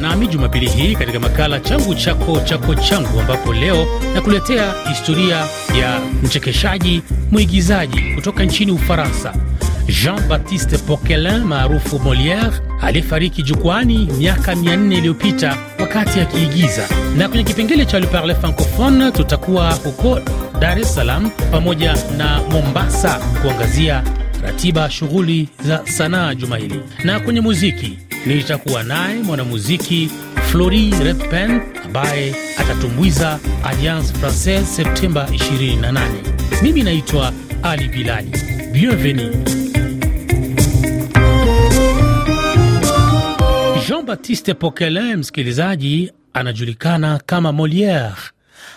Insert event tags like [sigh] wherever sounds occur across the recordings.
nami Jumapili hii katika makala changu chako chako changu, ambapo leo nakuletea historia ya mchekeshaji mwigizaji kutoka nchini Ufaransa, Jean-Baptiste Poquelin maarufu Moliere, aliyefariki jukwani miaka 400 iliyopita wakati akiigiza. Na kwenye kipengele cha Le Parle Francophone tutakuwa huko Dar es Salaam pamoja na Mombasa kuangazia ratiba shughuli za sanaa juma hili, na kwenye muziki nitakuwa naye mwanamuziki Flori Repen ambaye atatumbuiza Alliance Francaise Septemba 28. Mimi naitwa Ali Bilali. Bienvenue. Jean-Baptiste Poquelin, msikilizaji, anajulikana kama Moliere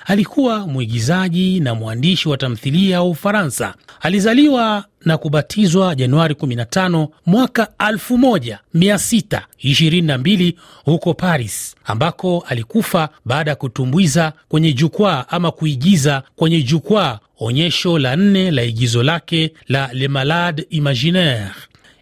alikuwa mwigizaji na mwandishi wa tamthilia wa Ufaransa. Alizaliwa na kubatizwa Januari 15 mwaka 1622 huko Paris, ambako alikufa baada ya kutumbwiza kwenye jukwaa ama kuigiza kwenye jukwaa onyesho la nne la igizo lake la Le Malade Imaginaire.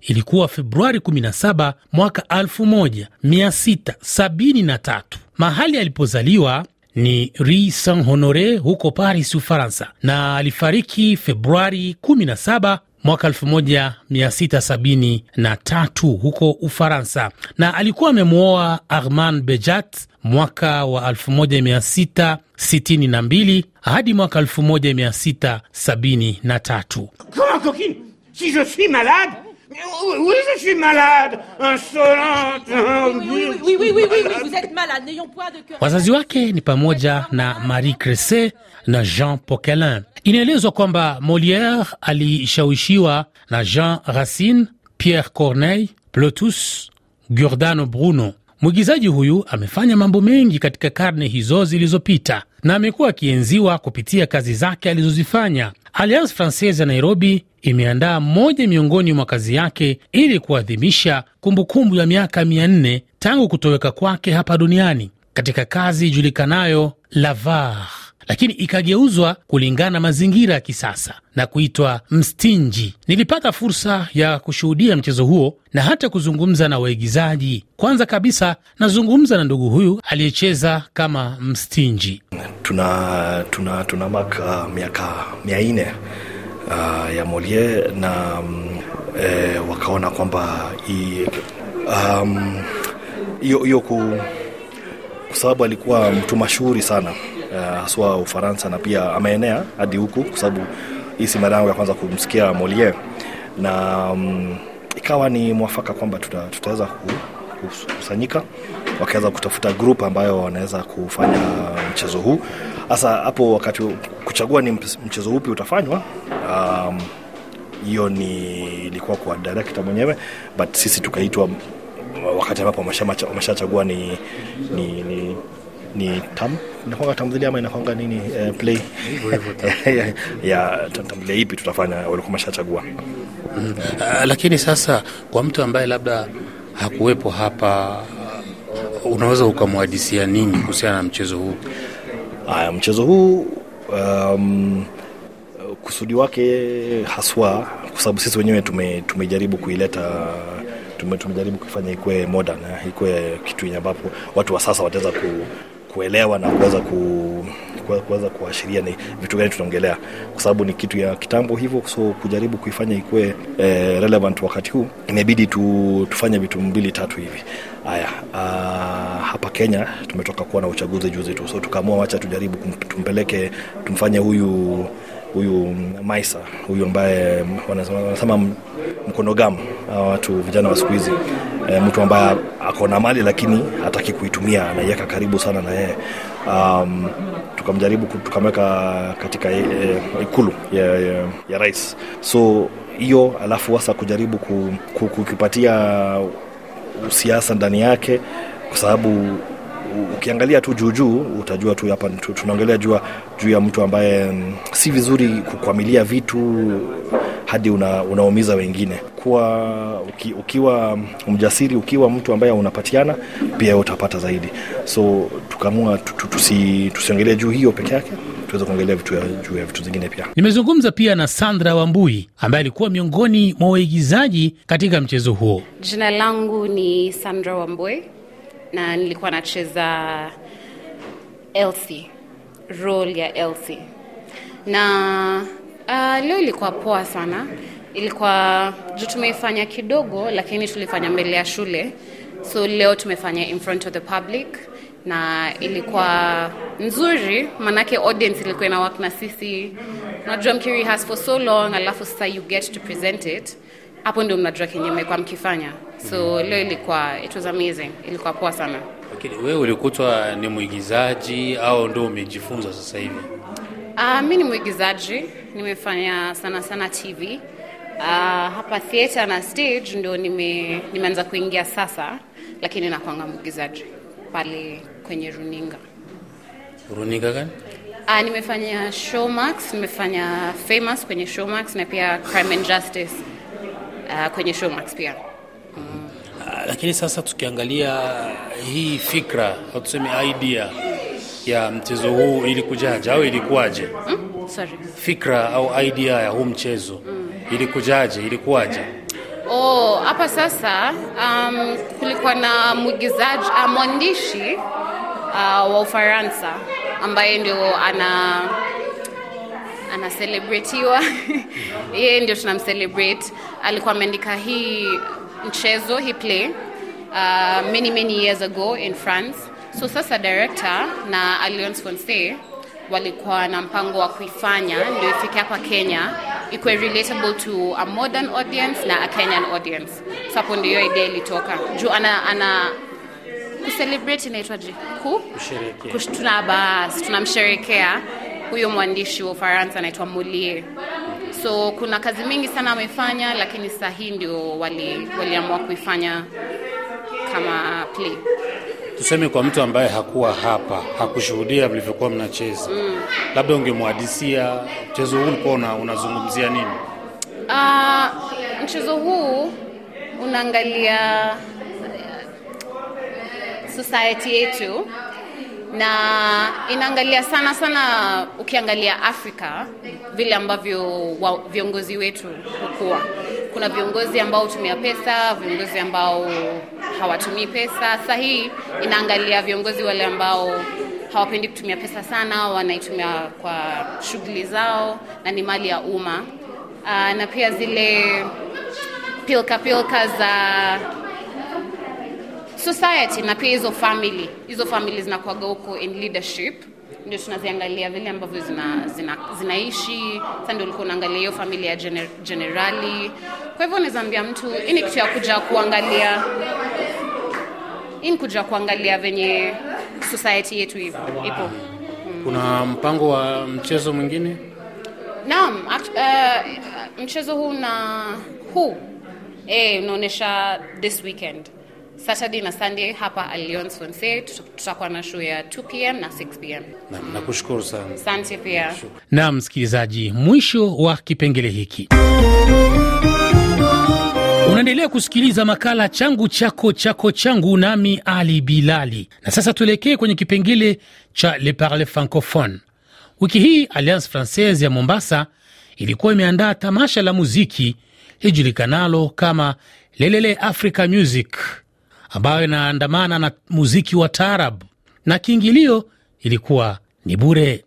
Ilikuwa Februari 17 mwaka 1673. Mahali alipozaliwa ni Rue Saint Honore huko Paris, Ufaransa, na alifariki Februari 17 mwaka 1673 huko Ufaransa, na alikuwa amemwoa Armand Bejat mwaka wa 1662 hadi mwaka 1673. Oui, je suis malade. Insolente. Oui, oui, oui, oui, oui, oui, vous êtes malade. N'ayons point de cœur. Wazazi wake ni pamoja na Marie Cressé na Jean Poquelin. Inaelezwa kwamba Molière alishawishiwa na Jean Racine, Pierre Corneille, Plotus, Giordano Bruno. Mwigizaji huyu amefanya mambo mengi katika karne hizo zilizopita na amekuwa akienziwa kupitia kazi zake alizozifanya. Alliance Francaise ya Nairobi imeandaa moja miongoni mwa kazi yake ili kuadhimisha kumbukumbu ya miaka 400 tangu kutoweka kwake hapa duniani katika kazi ijulikanayo Lavar, lakini ikageuzwa kulingana na mazingira ya kisasa na kuitwa Mstinji. Nilipata fursa ya kushuhudia mchezo huo na hata kuzungumza na waigizaji. Kwanza kabisa nazungumza na ndugu huyu aliyecheza kama Mstinji. Tuna tuna tuna maka miaka mia nne uh, ya Moliere na um, e, wakaona kwamba hiyo um, ku kwa sababu alikuwa mtu mashuhuri sana haswa uh, Ufaransa na pia ameenea hadi huku, kwa sababu hii si mara yangu ya kwanza kumsikia Moliere na um, ikawa ni mwafaka kwamba tuta, tutaweza kukusanyika wakaweza kutafuta group ambayo wanaweza kufanya mchezo huu. Hasa hapo wakati kuchagua ni mchezo upi utafanywa, hiyo um, ni ilikuwa kwa director mwenyewe, but sisi tukaitwa wakati ambapo wameshachagua ni, ni, ni ni tam inakwanga tamthilia ama inakwanga nini uh, play [laughs] ya tamthilia ipi tutafanya, walikuwa mashachagua mm. Uh, lakini sasa kwa mtu ambaye labda hakuwepo hapa, unaweza ukamwadisia nini kuhusiana na mchezo huu? Haya, mchezo huu um, kusudi wake haswa, kwa sababu sisi wenyewe tume, tumejaribu kuileta tume, tumejaribu kuifanya ikuwe modern, ikuwe kitu yenye ambapo watu wa sasa wataweza ku, kuelewa na kuweza ku kuweza kuashiria ni vitu gani tunaongelea, kwa sababu ni kitu ya kitambo hivyo. So kujaribu kuifanya ikuwe eh, relevant wakati huu, imebidi tu, tufanye vitu mbili tatu hivi. Haya, uh, hapa Kenya tumetoka kuwa na uchaguzi juzi tu, so tukaamua wacha tujaribu tumpeleke, tumfanye huyu huyu Maisa huyu ambaye wanasema mkonogamu watu vijana wa siku hizi e, mtu ambaye ako na mali lakini hataki kuitumia, anaiweka karibu sana na yeye um, tukamjaribu tukamweka katika e, ikulu ya, ya, ya rais. So hiyo alafu hasa kujaribu kukipatia siasa ndani yake, kwa sababu ukiangalia tu juujuu utajua tu hapa tunaongelea juu ya mtu ambaye si vizuri kukwamilia vitu hadi una, unaumiza wengine. Kuwa uki, ukiwa mjasiri, ukiwa mtu ambaye unapatiana pia utapata zaidi. So tukaamua tusi, tusiongelee juu hiyo peke yake tuweze kuongelea vitu juu ya vitu zingine pia. Nimezungumza pia na Sandra Wambui ambaye alikuwa miongoni mwa waigizaji katika mchezo huo. Jina langu ni Sandra Wambui. na nilikuwa nacheza Elsie, role ya Elsie na uh, leo ilikuwa poa sana. Ilikuwa juu tumeifanya kidogo, lakini tulifanya mbele ya shule, so leo tumefanya in front of the public na ilikuwa nzuri, maanake audience ilikuwa ina work na sisi. Unajua mkirehearse for so long, alafu sasa you get to present it, hapo ndio mnajua kenye mmekuwa mkifanya. So leo ilikuwa it was amazing, ilikuwa poa sana. Lakini wewe ulikutwa ni mwigizaji au ndio umejifunza sasa hivi? Uh, mi ni mwigizaji, nimefanya sana sana TV. Uh, hapa theater na stage ndo nime, nimeanza kuingia sasa, lakini nakwanga mwigizaji pale kwenye runinga. Runinga gani? Uh, nimefanya Showmax, nimefanya Famous kwenye Showmax na pia Crime and Justice uh, kwenye Showmax pia. Ah, lakini sasa tukiangalia hii fikra au tuseme idea ya mchezo huu ilikujaje au ilikuwaje? Mm? Sorry. Fikra au idea ya huu mchezo ilikujaje, ilikuwaje? Oh, hapa sasa um, kulikuwa na mwigizaji uh, mwandishi uh, wa Ufaransa ambaye ndio ana anaselebretiwa [laughs] yeye ndio tunamcelebrate. Alikuwa ameandika hii mchezo hii play uh, many many years ago in France. So sasa director na Alliance Francaise walikuwa na mpango wa kuifanya ndio ifike hapa Kenya ikuwe relatable to a modern audience na a Kenyan audience. So hapo ndio idea ilitoka juu ana, ana kucelebrate inaitwaje ku. Tuna bas tunamsherekea huyo mwandishi wa Ufaransa anaitwa Moliere. So kuna kazi mingi sana amefanya, lakini sahii hii ndio wali- waliamua kuifanya kama play. Tuseme kwa mtu ambaye hakuwa hapa, hakushuhudia vilivyokuwa mnacheza, labda ungemwadisia mchezo huu ulikuwa unazungumzia nini? Uh, mchezo huu unaangalia eh, society yetu na inaangalia sana sana, ukiangalia Afrika vile ambavyo wa, viongozi wetu hukua. Kuna viongozi ambao hutumia pesa, viongozi ambao hawatumii pesa. Sasa hii inaangalia viongozi wale ambao hawapendi kutumia pesa sana, wanaitumia kwa shughuli zao na ni mali ya umma. Uh, na pia zile pilka pilka za society na pia hizo family hizo family zinakuaga huko in leadership ndio tunaziangalia vile ambavyo zina, zina, zinaishi. Sasa ndio ulikuwa unaangalia hiyo familia ya gener, generali. Kwa hivyo unaweza ambia mtu hii ni kitu ya kuja kuangalia. Hii ni kuja kuangalia venye society yetu ipo ipo. Kuna mpango wa mchezo mwingine? Naam, uh, mchezo huu na huu eh, unaonyesha this weekend Saturday na Sunday hapa Alliance Francaise tutakuwa na show ya 2 pm na 6 pm. Na- Nakushukuru sana. Asante pia. Na msikilizaji, mwisho wa kipengele hiki. Unaendelea kusikiliza makala changu chako chako changu, nami Ali Bilali. Na sasa tuelekee kwenye kipengele cha Le Parle Francophone. Wiki hii Alliance Francaise ya Mombasa ilikuwa imeandaa tamasha la muziki lijulikanalo kama Lelele Africa Music, ambayo inaandamana na muziki wa taarab, na kiingilio ilikuwa ni bure.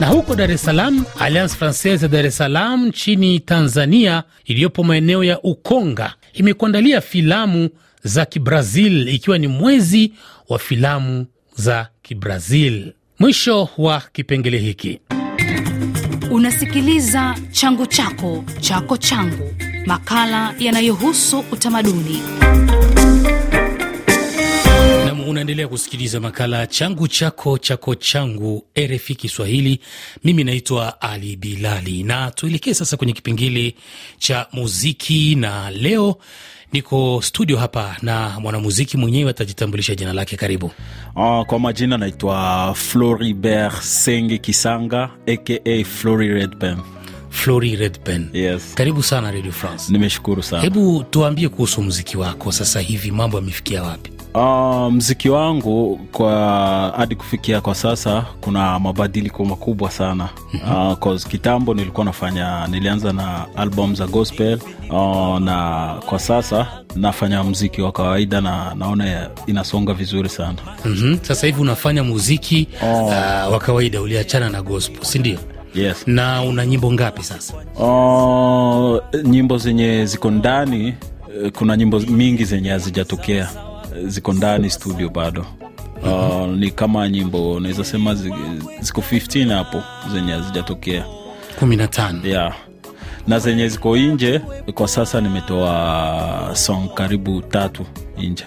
Na huko Dar es Salaam, Alliance Francaise ya Dar es Salaam nchini Tanzania iliyopo maeneo ya Ukonga imekuandalia filamu za Kibrazil ikiwa ni mwezi wa filamu za Kibrazil. Mwisho wa kipengele hiki. Unasikiliza changu chako chako changu, makala yanayohusu utamaduni. Nam, unaendelea kusikiliza makala changu chako chako changu RFI Kiswahili. Mimi naitwa Ali Bilali na tuelekee sasa kwenye kipengele cha muziki, na leo niko studio hapa na mwanamuziki mwenyewe atajitambulisha jina lake. Karibu. Uh, kwa majina naitwa Floribert Senge Kisanga aka Flori Redpen. Flori Redpen. Yes. Karibu sana Radio France. Nimeshukuru sana. Hebu tuambie kuhusu muziki wako sasa hivi, mambo yamefikia wapi? Uh, mziki wangu kwa hadi kufikia kwa sasa kuna mabadiliko makubwa sana uh, cause kitambo nilikuwa nafanya nilianza na album za gospel uh, na kwa sasa nafanya mziki wa kawaida na naona inasonga vizuri sana mm-hmm. Sasa hivi unafanya muziki Oh. uh, wa kawaida, uliachana na gospel, si ndio? yes Na una nyimbo ngapi sasa? uh, nyimbo zenye ziko ndani eh, kuna nyimbo mingi zenye hazijatokea ziko ndani studio bado uh, ni kama nyimbo naweza sema ziko 15 hapo zenye hazijatokea kumi na tano. yeah. na zenye ziko nje kwa sasa nimetoa song karibu tatu nje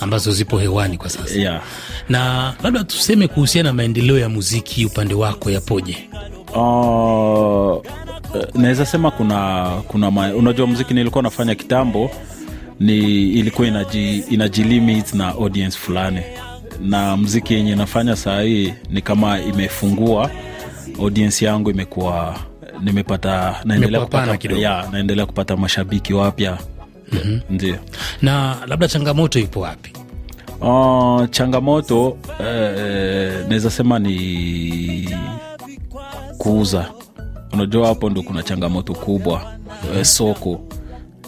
ambazo zipo hewani kwa sasa yeah. na labda tuseme kuhusiana na maendeleo ya muziki upande wako yapoje? Uh, naweza sema kuna kuna ma, unajua muziki nilikuwa nafanya kitambo ni ilikuwa inaji, inajilimit na audience fulani na mziki yenye nafanya saa hii ni kama imefungua audience yangu imekuwa nimepata naendelea kupata, ya, naendelea kupata mashabiki wapya mm-hmm. ndio Na labda changamoto ipo wapi? Uh, changamoto eh, naweza sema ni kuuza. Unajua, hapo ndo kuna changamoto kubwa eh, soko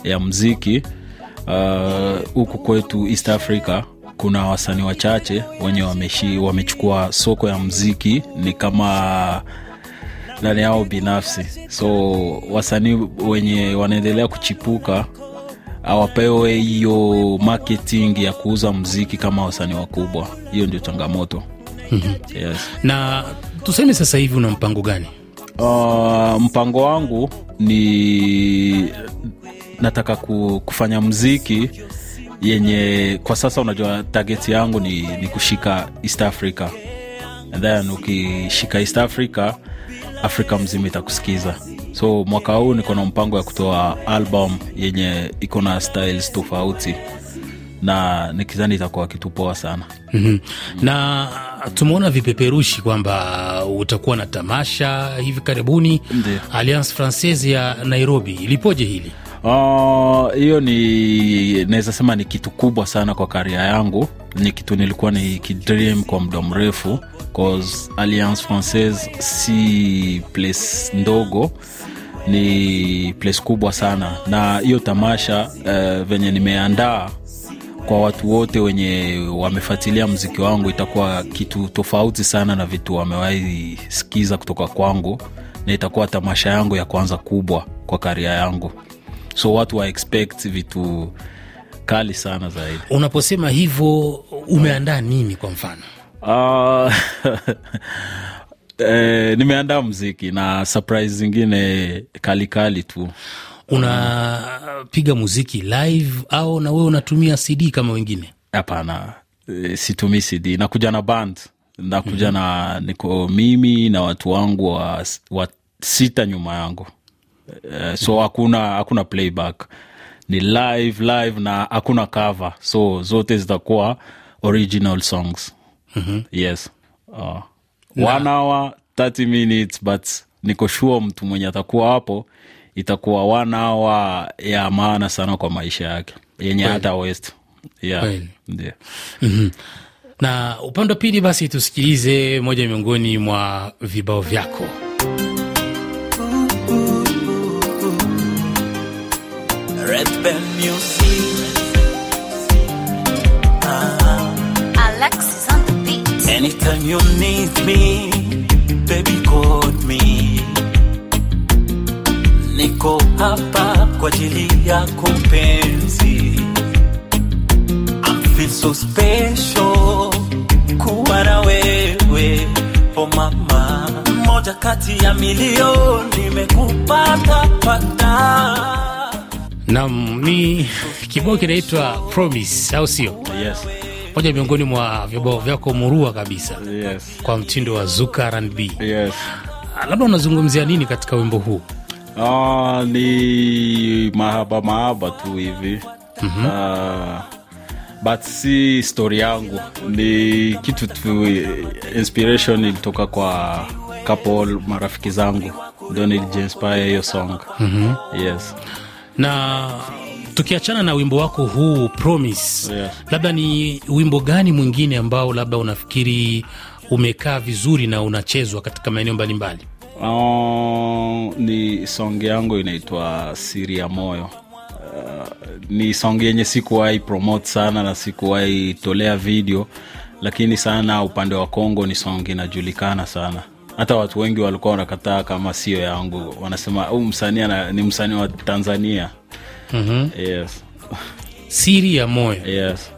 ya mziki uh, huku kwetu East Africa kuna wasanii wachache wenye wameshi, wamechukua soko ya mziki ni kama ndani yao binafsi, so wasanii wenye wanaendelea kuchipuka awapewe hiyo marketing ya kuuza mziki kama wasanii wakubwa. Hiyo ndio changamoto. yes. Na tuseme sasa hivi una mpango gani? Uh, mpango wangu ni nataka kufanya mziki yenye kwa sasa unajua target yangu ni, ni kushika east africa And then ukishika east africa afrika mzima itakusikiza so mwaka huu niko na mpango ya kutoa album yenye iko na styles tofauti na nikizani itakuwa kitu poa sana mm-hmm. Na tumeona vipeperushi kwamba utakuwa na tamasha hivi karibuni. Alliance Francaise ya Nairobi, ilipoje hili? Ah, hiyo ni naweza sema ni kitu kubwa sana kwa karia yangu. Ni kitu nilikuwa ni kidream kwa muda mrefu cause alliance francaise si place ndogo ni place kubwa sana. Na hiyo tamasha uh, venye nimeandaa kwa watu wote wenye wamefuatilia mziki wangu itakuwa kitu tofauti sana na vitu wamewahi sikiza kutoka kwangu na itakuwa tamasha yangu ya kwanza kubwa kwa karia yangu so watu wa expect vitu kali sana zaidi. Unaposema hivyo umeandaa nini kwa mfano? uh, [laughs] eh, nimeandaa mziki na surprise zingine kalikali kali tu. Unapiga muziki live au na wewe unatumia CD kama wengine? hapana eh, situmii cd nakuja na band. Nakuja na niko mimi na watu wangu wa, wa sita nyuma yangu Eh, so hakuna hakuna playback ni live live na hakuna cover so zote zitakuwa original songs mm-hmm. yes uh, one hour 30 minutes but niko sure mtu mwenye atakuwa hapo itakuwa one hour ya maana sana kwa maisha yake yenye hata west yeah. yeah. mm-hmm. Na upande wa pili, basi tusikilize moja miongoni mwa vibao vyako. Red Bell Music. Alexis on the beat. Anytime you need me, baby call me. Niko hapa kwa ajili yako mpenzi. I feel so special kuwa na wewe, oh mama. Moja kati ya milioni nimekupata pata. Nam ni kibao kinaitwa Promise, au sio? yes. Moja miongoni mwa vibao vyako murua kabisa Yes. kwa mtindo wa Zuka R&B. Yes. Ah, Labda unazungumzia nini katika wimbo huu? Ah, ni mahaba mahaba tu hivi mm-hmm. uh, but si story yangu ni kitu tu inspiration ilitoka kwa couple marafiki zangu ndio nilijiinspire hiyo song mm-hmm. yes na tukiachana na wimbo wako huu Promise, Yeah. labda ni wimbo gani mwingine ambao labda unafikiri umekaa vizuri na unachezwa katika maeneo mbalimbali? Uh, ni song yangu inaitwa siri ya moyo uh, ni song yenye sikuwahi promote sana na sikuwahi tolea video lakini sana upande wa congo ni song inajulikana sana hata watu wengi walikuwa wanakataa kama sio yangu wanasema huu msanii ni msanii wa tanzania mm yes. Siri ya moyo. Yes.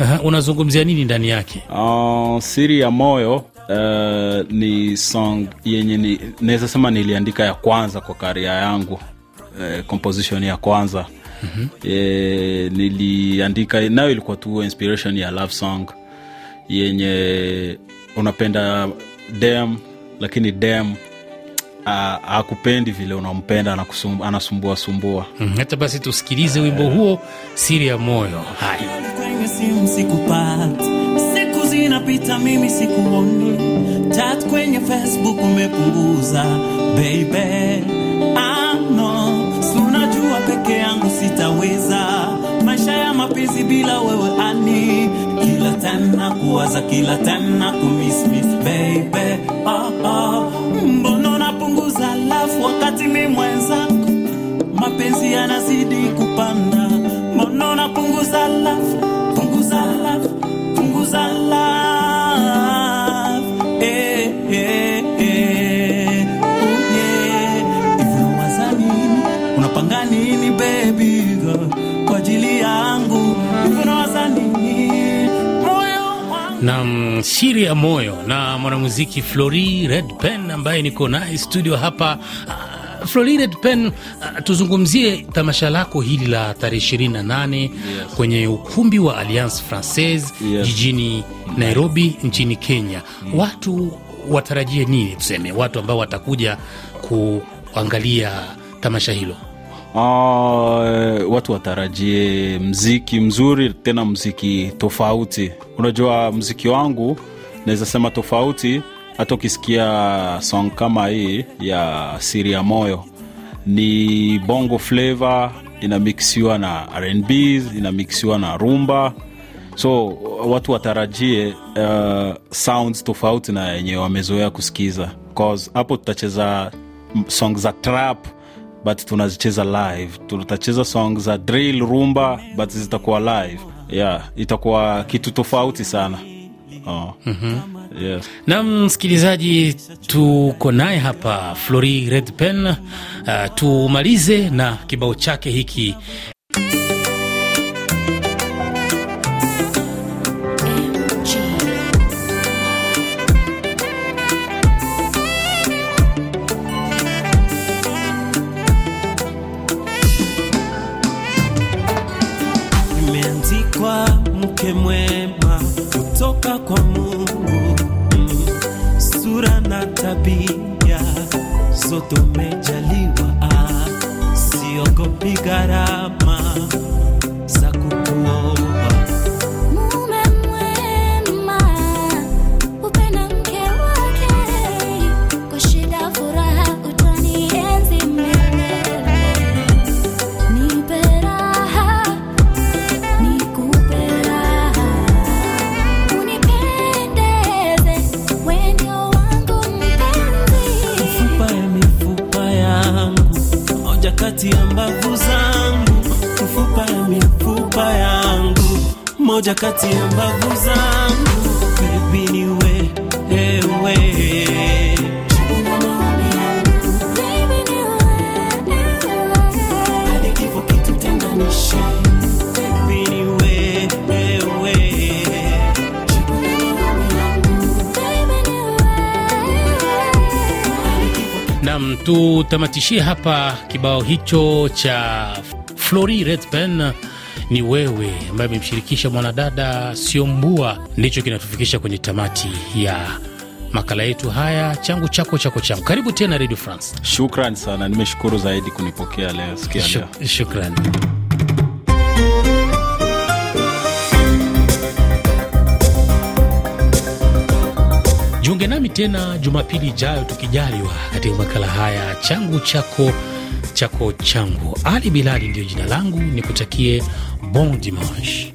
Aha, unazungumzia nini ndani yake? Uh, siri ya moyo uh, ni song yenye ni, naweza sema niliandika ya kwanza kwa karia yangu uh, composition ya kwanza mm-hmm. e, niliandika nayo ilikuwa tu inspiration ya love song yenye unapenda dem lakini dem ah, hakupendi vile unampenda anasumbuasumbua anasumbua sumbua. Mm, Hata basi tusikilize wimbo huo Siri ya moyo. Haya. siku zinapita mimi sikuoni, tat kwenye Facebook umepunguza baby, ano sunajua peke yangu sitaweza. Maisha ya mapenzi bila wewe ani, kila tena kuwaza, kila tena kumismis baby, wakati mwenzako mapenzi yanazidi kupanda, mbona unapunguza love, punguza love, punguza love, eh, eh, eh, oh yeah. Unawaza nini? Unapanga nini baby girl, kwa ajili yangu? Hivi unawaza nini? Moyo wangu na mm, siri ya moyo na mwanamuziki Flori Red Pen ambaye niko naye studio hapa. Uh, Pen, uh, tuzungumzie tamasha lako hili la tarehe 28 kwenye ukumbi wa Alliance Francaise Yes. jijini Nairobi nchini Kenya. Watu watarajie nini? Tuseme watu ambao watakuja kuangalia tamasha hilo. Uh, watu watarajie mziki mzuri tena mziki tofauti unajua mziki wangu naweza sema tofauti hata ukisikia song kama hii ya siri ya moyo ni bongo flavor inamixiwa na rnb inamixiwa na rumba. So watu watarajie uh, sounds tofauti na yenye wamezoea kusikiza. Cause hapo tutacheza song za trap but tunazicheza live. Tutacheza song za drill rumba but zitakuwa live. Yeah itakuwa kitu tofauti sana oh. mm-hmm. yes. na msikilizaji, tuko naye hapa Flori Redpen. Uh, tumalize na kibao chake hiki imeandikwa mke mwema kutoka kwa Mungu, sura na tabia zote umejaliwa, siogopi gharama moja kati ya mbavu zangu. Baby ni wewe. Nam, tutamatishie hapa kibao hicho cha Flori Redpen ni wewe, ambaye amemshirikisha mwanadada Siombua. Ndicho kinatufikisha kwenye tamati ya makala yetu haya, changu chako chako changu. Karibu tena Radio France. shukran sana nimeshukuru zaidi kunipokea leo sikia leo Shukran. Jiunge nami tena Jumapili ijayo tukijaliwa, katika makala haya changu chako chako changu. Ali Bilali ndiyo jina langu, nikutakie bon dimanche.